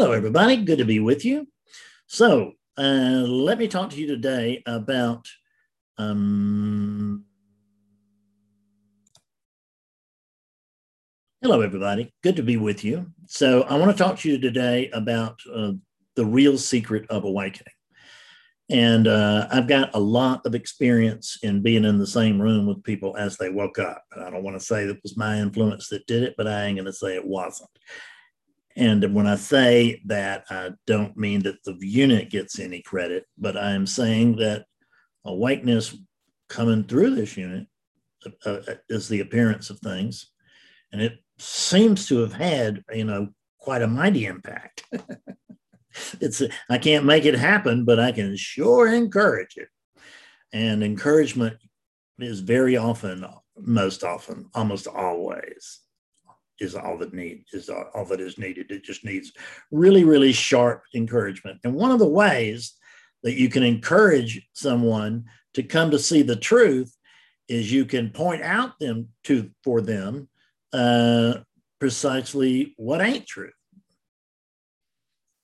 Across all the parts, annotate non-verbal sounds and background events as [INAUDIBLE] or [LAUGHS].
Hello, everybody. Good to be with you. So, uh, let me talk to you today about um, Hello, everybody. Good to be with you. So, I want to talk to you today about uh, the real secret of awakening. And uh, I've got a lot of experience in being in the same room with people as they woke up. I don't want to say that was my influence that did it, but I ain't going to say it wasn't. And when I say that, I don't mean that the unit gets any credit, but I'm saying that awakeness coming through this unit uh, uh is the appearance of things. And it seems to have had, you know, quite a mighty impact. [LAUGHS] it's I can't make it happen, but I can sure encourage it. And encouragement is very often, most often, almost always is all that need is all that is needed. It just needs really, really sharp encouragement. And one of the ways that you can encourage someone to come to see the truth is you can point out them to for them uh, precisely what ain't true.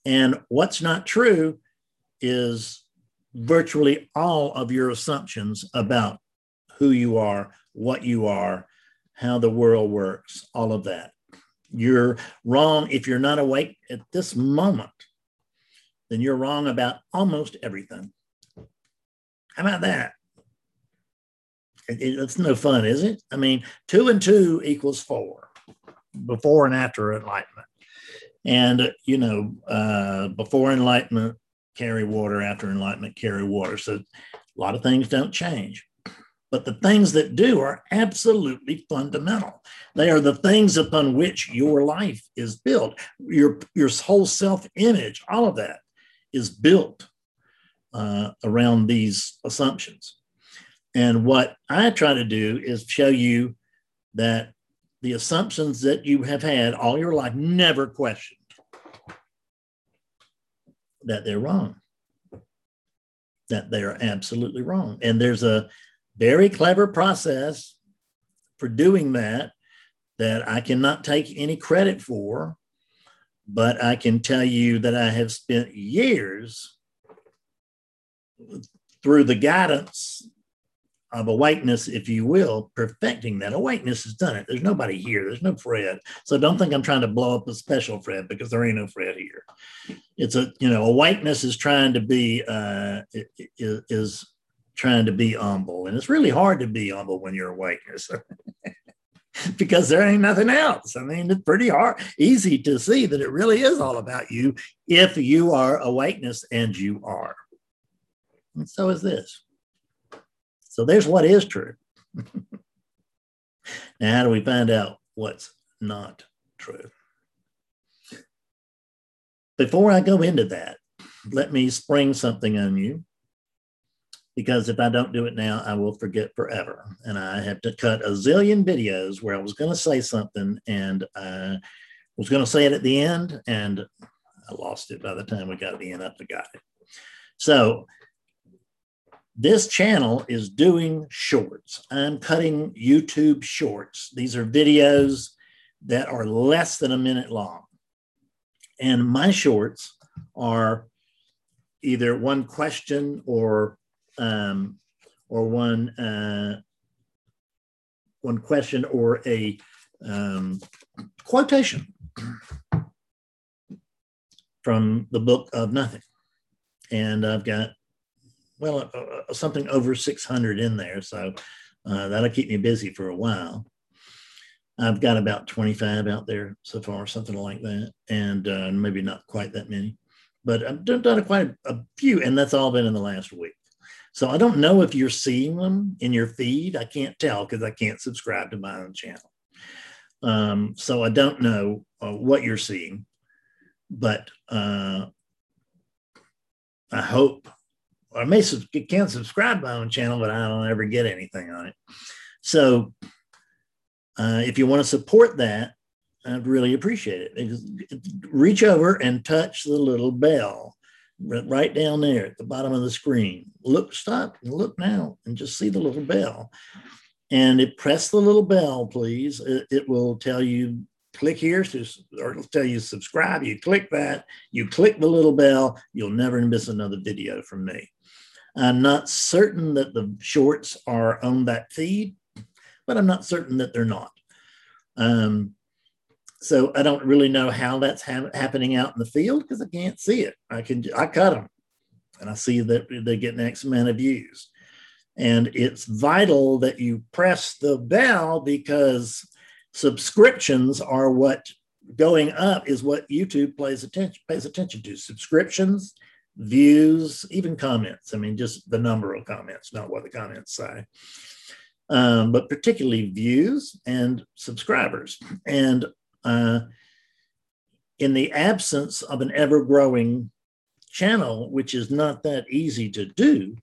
And what's not true is virtually all of your assumptions about who you are, what you are, how the world works, all of that. You're wrong if you're not awake at this moment, then you're wrong about almost everything. How about that? it's no fun, is it? I mean, two and two equals four before and after enlightenment. And, you know, uh, before enlightenment, carry water, after enlightenment, carry water. So a lot of things don't change. But the things that do are absolutely fundamental. They are the things upon which your life is built. Your, your whole self image, all of that is built uh, around these assumptions. And what I try to do is show you that the assumptions that you have had all your life never questioned that they're wrong that they're absolutely wrong and there's a very clever process for doing that that I cannot take any credit for but I can tell you that I have spent years through the guidance of awakeness, if you will, perfecting that. Awakeness has done it. There's nobody here. There's no Fred. So don't think I'm trying to blow up a special Fred because there ain't no Fred here. It's a, you know, awakeness is trying to be, uh, is, is trying to be humble. And it's really hard to be humble when you're a awakeness. [LAUGHS] because there ain't nothing else. I mean, it's pretty hard, easy to see that it really is all about you if you are a awakeness, and you are. And so is this. So there's what is true. [LAUGHS] now, how do we find out what's not true? Before I go into that, let me spring something on you because if I don't do it now, I will forget forever. And I have to cut a zillion videos where I was going to say something and I was going to say it at the end, and I lost it by the time we got to the end. I forgot it. So this channel is doing shorts. I'm cutting YouTube shorts. These are videos that are less than a minute long. And my shorts are either one question or um, or one uh, one question or a um, quotation from the book of nothing. And I've got well, uh, uh, something over 600 in there. So uh, that'll keep me busy for a while. I've got about 25 out there so far, something like that, and uh, maybe not quite that many, but I've done, quite a, a few, and that's all been in the last week. So I don't know if you're seeing them in your feed. I can't tell because I can't subscribe to my own channel. Um, so I don't know uh, what you're seeing, but uh, I hope I may sub- can subscribe my own channel, but I don't ever get anything on it. So uh, if you want to support that, I'd really appreciate it. Reach over and touch the little bell right down there at the bottom of the screen. Look, stop and look now and just see the little bell. And it press the little bell, please. It, it will tell you click here to, or it'll tell you subscribe. You click that, you click the little bell, you'll never miss another video from me. I'm not certain that the shorts are on that feed, but I'm not certain that they're not. Um, so I don't really know how that's ha- happening out in the field because I can't see it. I can I cut them, and I see that they get X amount of views. And it's vital that you press the bell because subscriptions are what going up is what YouTube plays attention pays attention to. Subscriptions, views, even comments. I mean, just the number of comments, not what the comments say. Um, but particularly views and subscribers. And uh, in the absence of an ever growing channel, which is not that easy to do,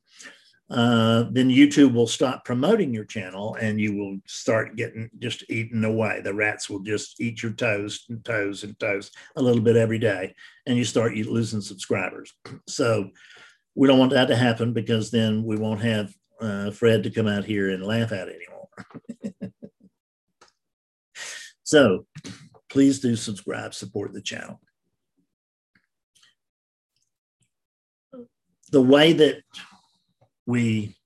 uh, then YouTube will stop promoting your channel and you will start getting just eaten away. The rats will just eat your toes and toes and toes a little bit every day, and you start losing subscribers. [CLEARS THROAT] So we don't want that to happen because then we won't have uh, Fred to come out here and laugh at anymore. [LAUGHS] so please do subscribe, support the channel. The way that we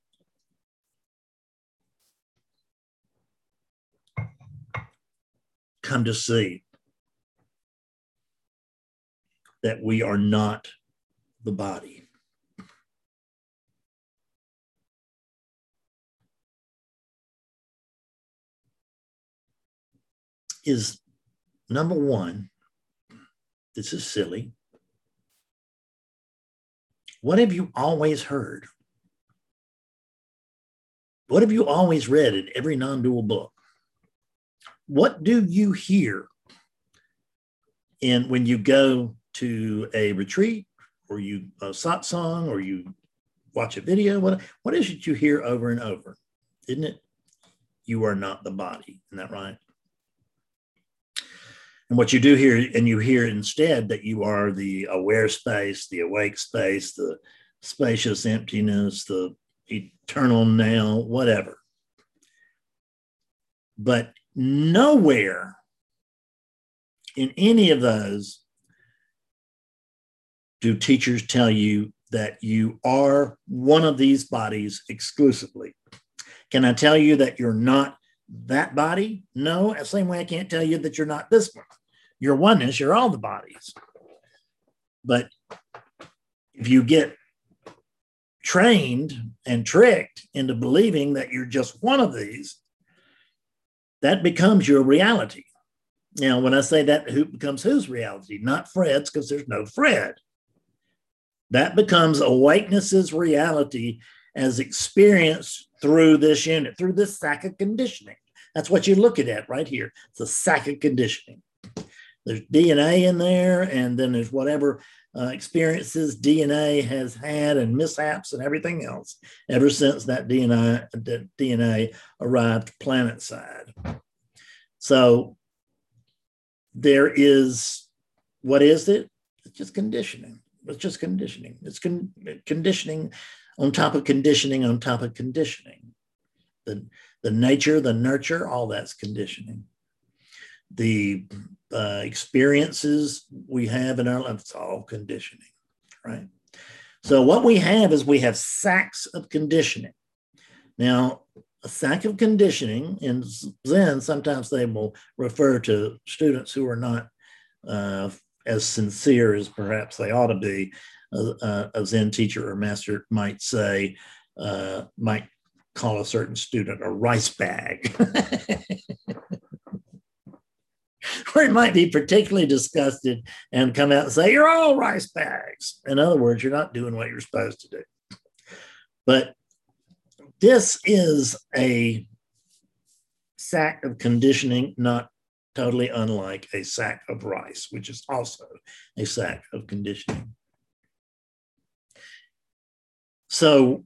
come to see that we are not the body. Is number one, this is silly. What have you always heard? What have you always read in every non dual book? What do you hear in when you go to a retreat or you a satsang or you watch a video? What, what is it you hear over and over? Isn't it? You are not the body. Isn't that right? And what you do here, and you hear instead that you are the aware space, the awake space, the spacious emptiness, the eternal now, whatever. But nowhere in any of those do teachers tell you that you are one of these bodies exclusively. Can I tell you that you're not that body? No, the same way I can't tell you that you're not this one. You're oneness, you're all the bodies. But if you get trained and tricked into believing that you're just one of these, that becomes your reality. Now, when I say that, who becomes whose reality? Not Fred's, because there's no Fred. That becomes awakeness's reality as experienced through this unit, through this sack of conditioning. That's what you're looking at right here. It's a sack of conditioning. There's DNA in there, and then there's whatever uh, experiences DNA has had and mishaps and everything else ever since that DNA, that DNA arrived planet side. So there is, what is it? It's just conditioning. It's just conditioning. It's con- conditioning on top of conditioning on top of conditioning. The, the nature, the nurture, all that's conditioning. The uh, experiences we have in our life, it's all conditioning, right? So what we have is we have sacks of conditioning. Now, a sack of conditioning in Zen, sometimes they will refer to students who are not uh, as sincere as perhaps they ought to be. A Zen teacher or master might say, uh, might call a certain student a rice bag. [LAUGHS] [LAUGHS] or it might be particularly disgusted and come out and say, You're all rice bags. In other words, you're not doing what you're supposed to do. But this is a sack of conditioning, not totally unlike a sack of rice, which is also a sack of conditioning. So,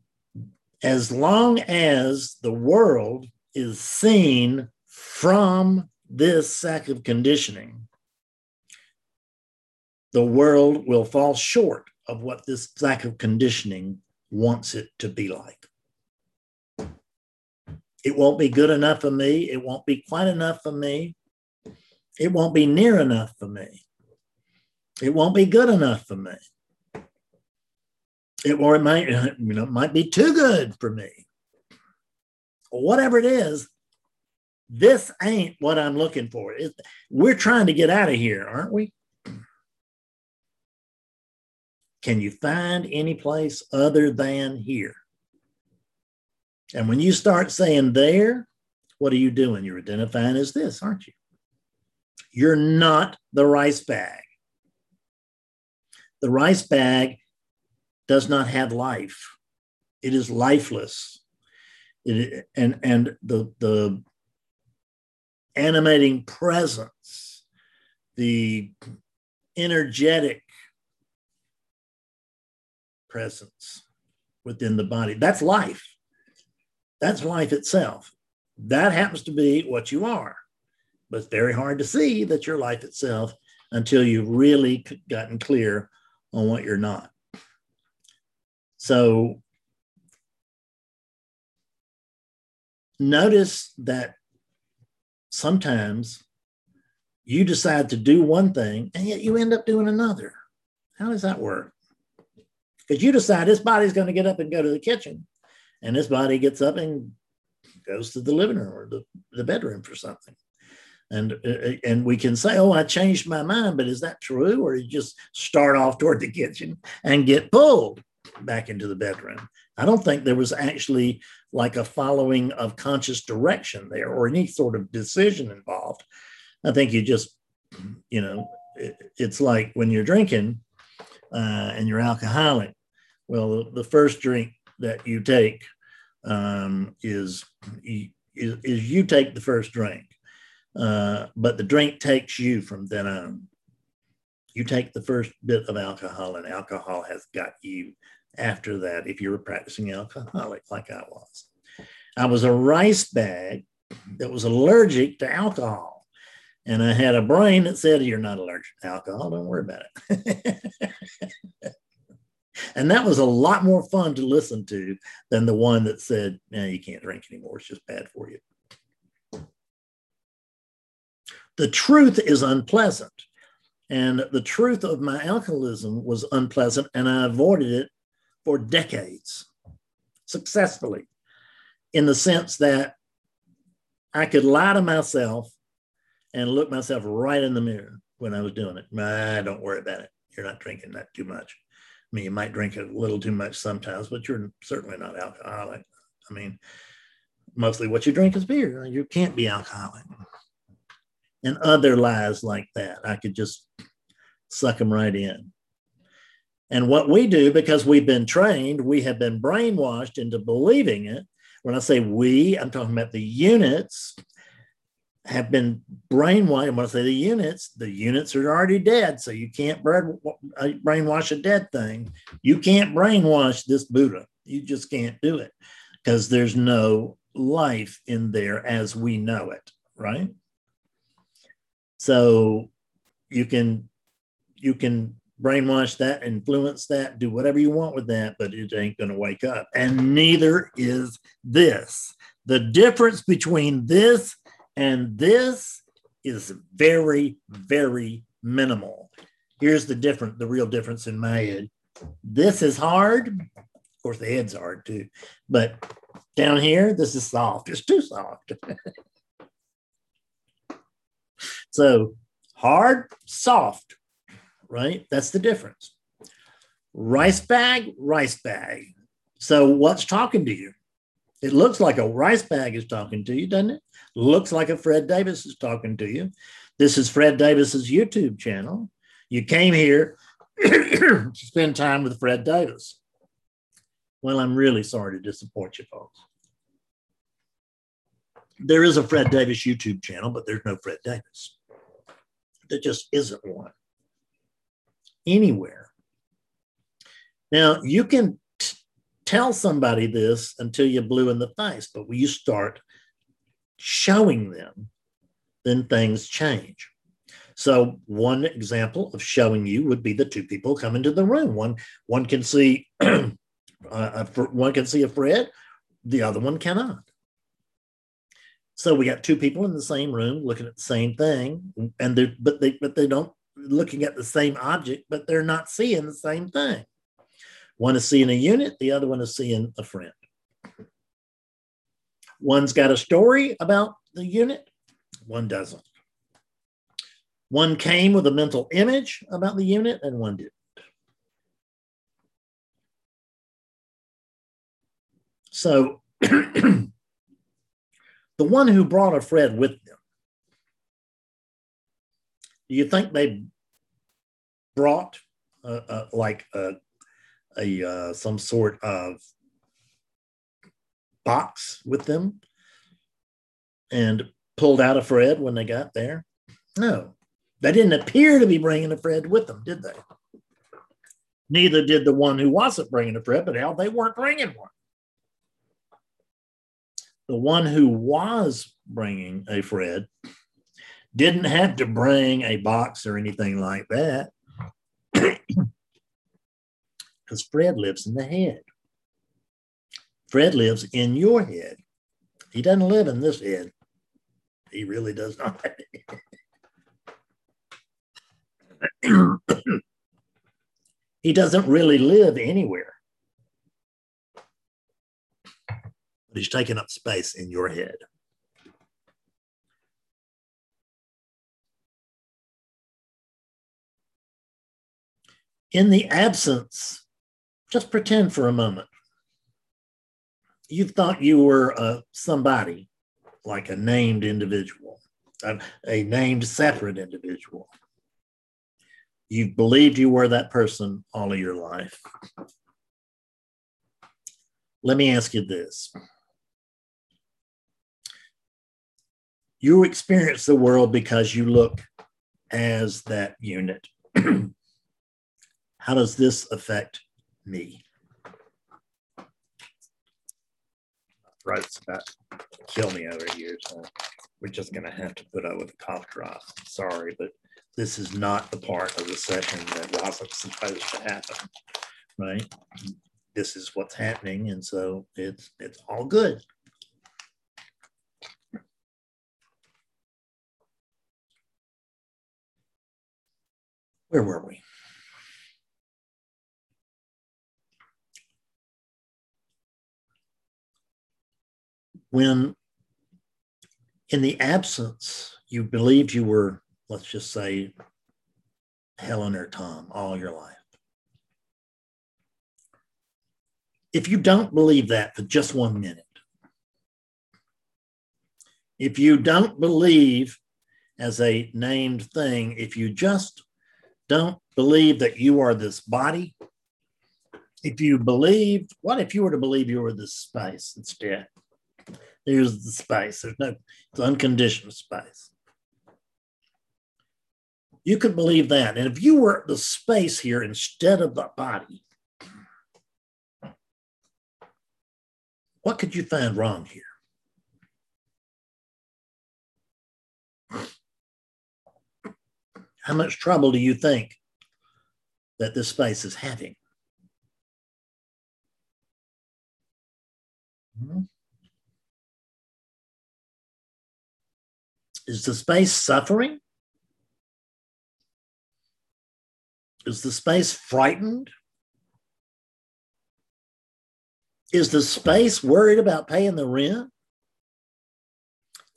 as long as the world is seen from this sack of conditioning, the world will fall short of what this sack of conditioning wants it to be like. It won't be good enough for me. It won't be quite enough for me. It won't be near enough for me. It won't be good enough for me. It, or it might, you know, it might be too good for me. Whatever it is, this ain't what I'm looking for. It, we're trying to get out of here, aren't we? Can you find any place other than here? And when you start saying there, what are you doing? You're identifying as this, aren't you? You're not the rice bag. The rice bag does not have life. It is lifeless. It, and and the, the animating presence, the energetic presence within the body, that's life. That's life itself. That happens to be what you are. But it's very hard to see that you're life itself until you've really gotten clear on what you're not. So notice that sometimes you decide to do one thing and yet you end up doing another. How does that work? Because you decide this body's going to get up and go to the kitchen, and this body gets up and goes to the living room or the, the bedroom for something. And, uh, and we can say, oh, I changed my mind, but is that true? Or you just start off toward the kitchen and get pulled back into the bedroom? I don't think there was actually like a following of conscious direction there or any sort of decision involved. I think you just, you know, it, it's like when you're drinking uh, and you're alcoholic. Well, the, the first drink that you take um, is, is, is you take the first drink uh, but the drink takes you from then on. You take the first bit of alcohol, and alcohol has got you after that if you're a practicing alcoholic like I was. I was a rice bag that was allergic to alcohol. And I had a brain that said, You're not allergic to alcohol, don't worry about it. [LAUGHS] and that was a lot more fun to listen to than the one that said, No, you can't drink anymore. It's just bad for you. The truth is unpleasant. And the truth of my alcoholism was unpleasant, and I avoided it for decades successfully in the sense that I could lie to myself and look myself right in the mirror when I was doing it. Nah, don't worry about it. You're not drinking that too much. I mean, you might drink a little too much sometimes, but you're certainly not alcoholic. I mean, mostly what you drink is beer. You can't be alcoholic and other lies like that. I could just suck them right in. And what we do, because we've been trained, we have been brainwashed into believing it. When I say we, I'm talking about the units have been brainwashed. When I say the units, the units are already dead. So you can't uh, brainwash a dead thing. You can't brainwash this Buddha. You just can't do it because there's no life in there as we know it, right? So you can you can brainwash that, influence that, do whatever you want with that, but it ain't going to wake up. And neither is this. The difference between this and this is very, very minimal. Here's the difference, the real difference in my head. This is hard. Of course, the head's hard too, but down here, this is soft. It's too soft. [LAUGHS] So hard, soft, right? That's the difference. Rice bag, rice bag. So what's talking to you? It looks like a rice bag is talking to you, doesn't it? Looks like a Fred Davis is talking to you. This is Fred Davis's YouTube channel. You came here [COUGHS] to spend time with Fred Davis. Well, I'm really sorry to disappoint you folks. There is a Fred Davis YouTube channel, but there's no Fred Davis. There just isn't one anywhere. Now, you can t- tell somebody this until you blue in the face, but when you start showing them, then things change. So one example of showing you would be the two people come into the room. One one can see [CLEARS THROAT] uh, one can see a Fred, the other one cannot. So we got two people in the same room looking at the same thing, and they but they but they don't looking at the same object, but they're not seeing the same thing. One is seeing a unit, the other one is seeing a Fred. One's got a story about the unit, one doesn't. One came with a mental image about the unit, and one didn't. So [CLEARS THROAT] the one who brought a Fred with them, do you think they brought uh, uh, like a, a uh, some sort of box with them and pulled out a Fred when they got there? No, they didn't appear to be bringing a Fred with them, did they? Neither did the one who wasn't bringing a Fred, but hell, they weren't bringing one. The one who was bringing a Fred didn't have to bring a box or anything like that [CLEARS THROAT] because Fred lives in the head. Fred lives in your head. He doesn't live in this head. He really does not. [LAUGHS] he doesn't really live anywhere. But he's taking up space in your head. In the absence, just pretend for a moment. You thought you were uh, somebody, like a named individual, a, a named separate individual. You believed you were that person all of your life. Let me ask you this. You experience the world because you look as that unit. [CLEARS THROAT] How does this affect me? Throat's about to kill me over here, so we're just going to have to put up with a cough drop. Sorry, but this is not the part of the session that wasn't supposed to happen, right? This is what's happening, and so it's it's all good. Where were we? When in the absence, you believed you were let's just say Helen or Tom all your life. If you don't believe that for just one minute, if you don't believe as a named thing, if you just don't believe that you are this body, if you believe, what if you were to believe you were this space instead? There's the space. There's no, it's unconditioned space. You could believe that. And if you were the space here instead of the body, what could you find wrong here? How much trouble do you think that this space is having? Hmm? Is the space suffering? Is the space frightened? Is the space worried about paying the rent?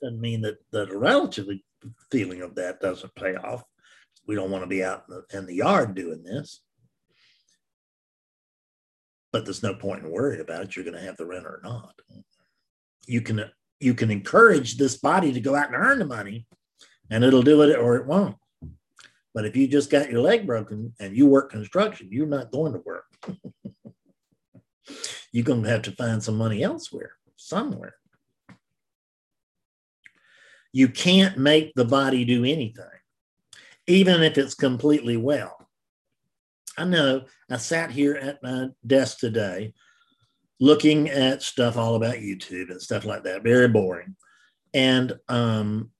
Doesn't mean that, that a relatively feeling of that doesn't pay off. We don't want to be out in the, in the yard doing this. But there's no point in worrying about it. You're going to have the rent or not. You can you can encourage this body to go out and earn the money, and it'll do it or it won't. But if you just got your leg broken and you work construction, you're not going to work. [LAUGHS] you're going to have to find some money elsewhere, somewhere. You can't make the body do anything, even if it's completely well. I know I sat here at my desk today looking at stuff all about YouTube and stuff like that, very boring. And um,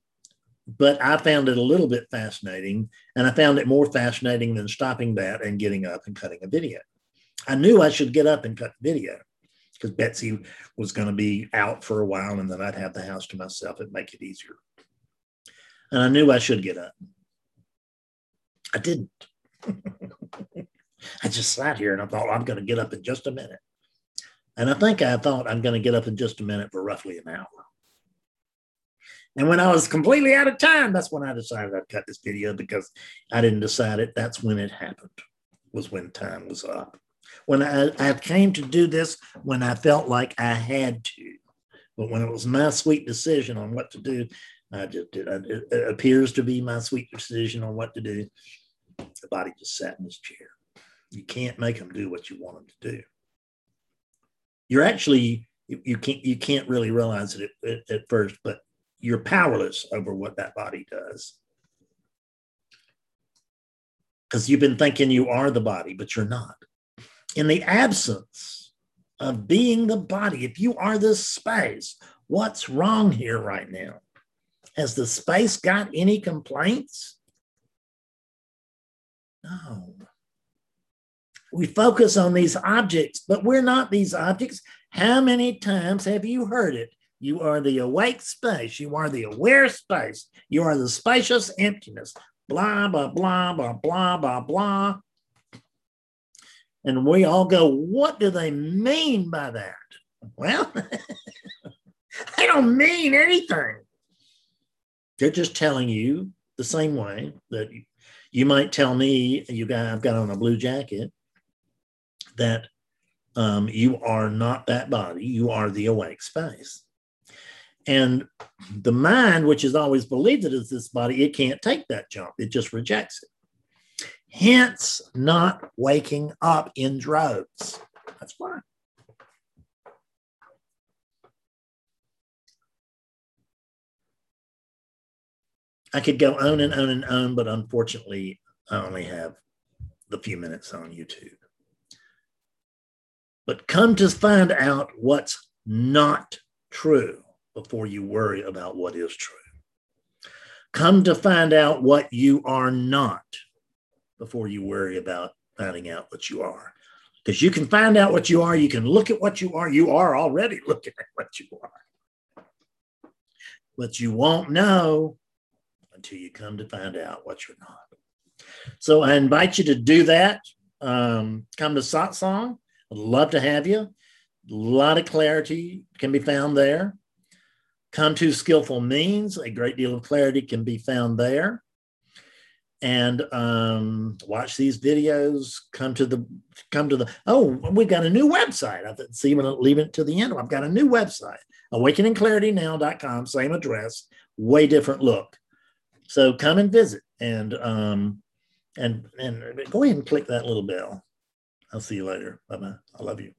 but I found it a little bit fascinating, and I found it more fascinating than stopping that and getting up and cutting a video. I knew I should get up and cut the video. because Betsy was going to be out for a while and then I'd have the house to myself. It'd make it easier. And I knew I should get up. I didn't. [LAUGHS] I just sat here and I thought, I'm going to get up in just a minute. And I think I thought I'm going to get up in just a minute for roughly an hour. And when I was completely out of time, that's when I decided I'd cut this video because I didn't decide it. That's when it happened, was when time was up. When I, I came to do this, when I felt like I had to. But when it was my sweet decision on what to do, I just did. It appears to be my sweet decision on what to do. The body just sat in his chair. You can't make them do what you want them to do. You're actually you can't you can't really realize it at, at, at first, but you're powerless over what that body does because you've been thinking you are the body, but you're not. In the absence of being the body, if you are this space, what's wrong here right now? Has the space got any complaints? No. We focus on these objects, but we're not these objects. How many times have you heard it? You are the awake space. You are the aware space. You are the spacious emptiness. Blah, blah, blah, blah, blah, blah, blah. And we all go, what do they mean by that? Well, [LAUGHS] they don't mean anything. They're just telling you the same way that you might tell me you got I've got on a blue jacket that um, you are not that body, you are the awake space. And the mind, which has always believed it is this body, it can't take that jump. It just rejects it. Hence, not waking up in droves. That's why. I could go on and on and on, but unfortunately, I only have the few minutes on YouTube. But come to find out what's not true before you worry about what is true. Come to find out what you are not before you worry about finding out what you are. Because you can find out what you are, you can look at what you are. You are already [LAUGHS] looking at what you are. But you won't know until you come to find out what you're not. So I invite you to do that. Um, come to Satsang. I'd love to have you. A lot of clarity can be found there. Come to skillful means, a great deal of clarity can be found there. And um, watch these videos. Come to the come to the. Oh, we've got a new website. I. I'm going leave it to the end. I've got a new website, awakeningclaritynow.com. Same address, way different look. So come and visit, and um, and and go ahead and click that little bell. I'll see you later. Bye bye. I love you.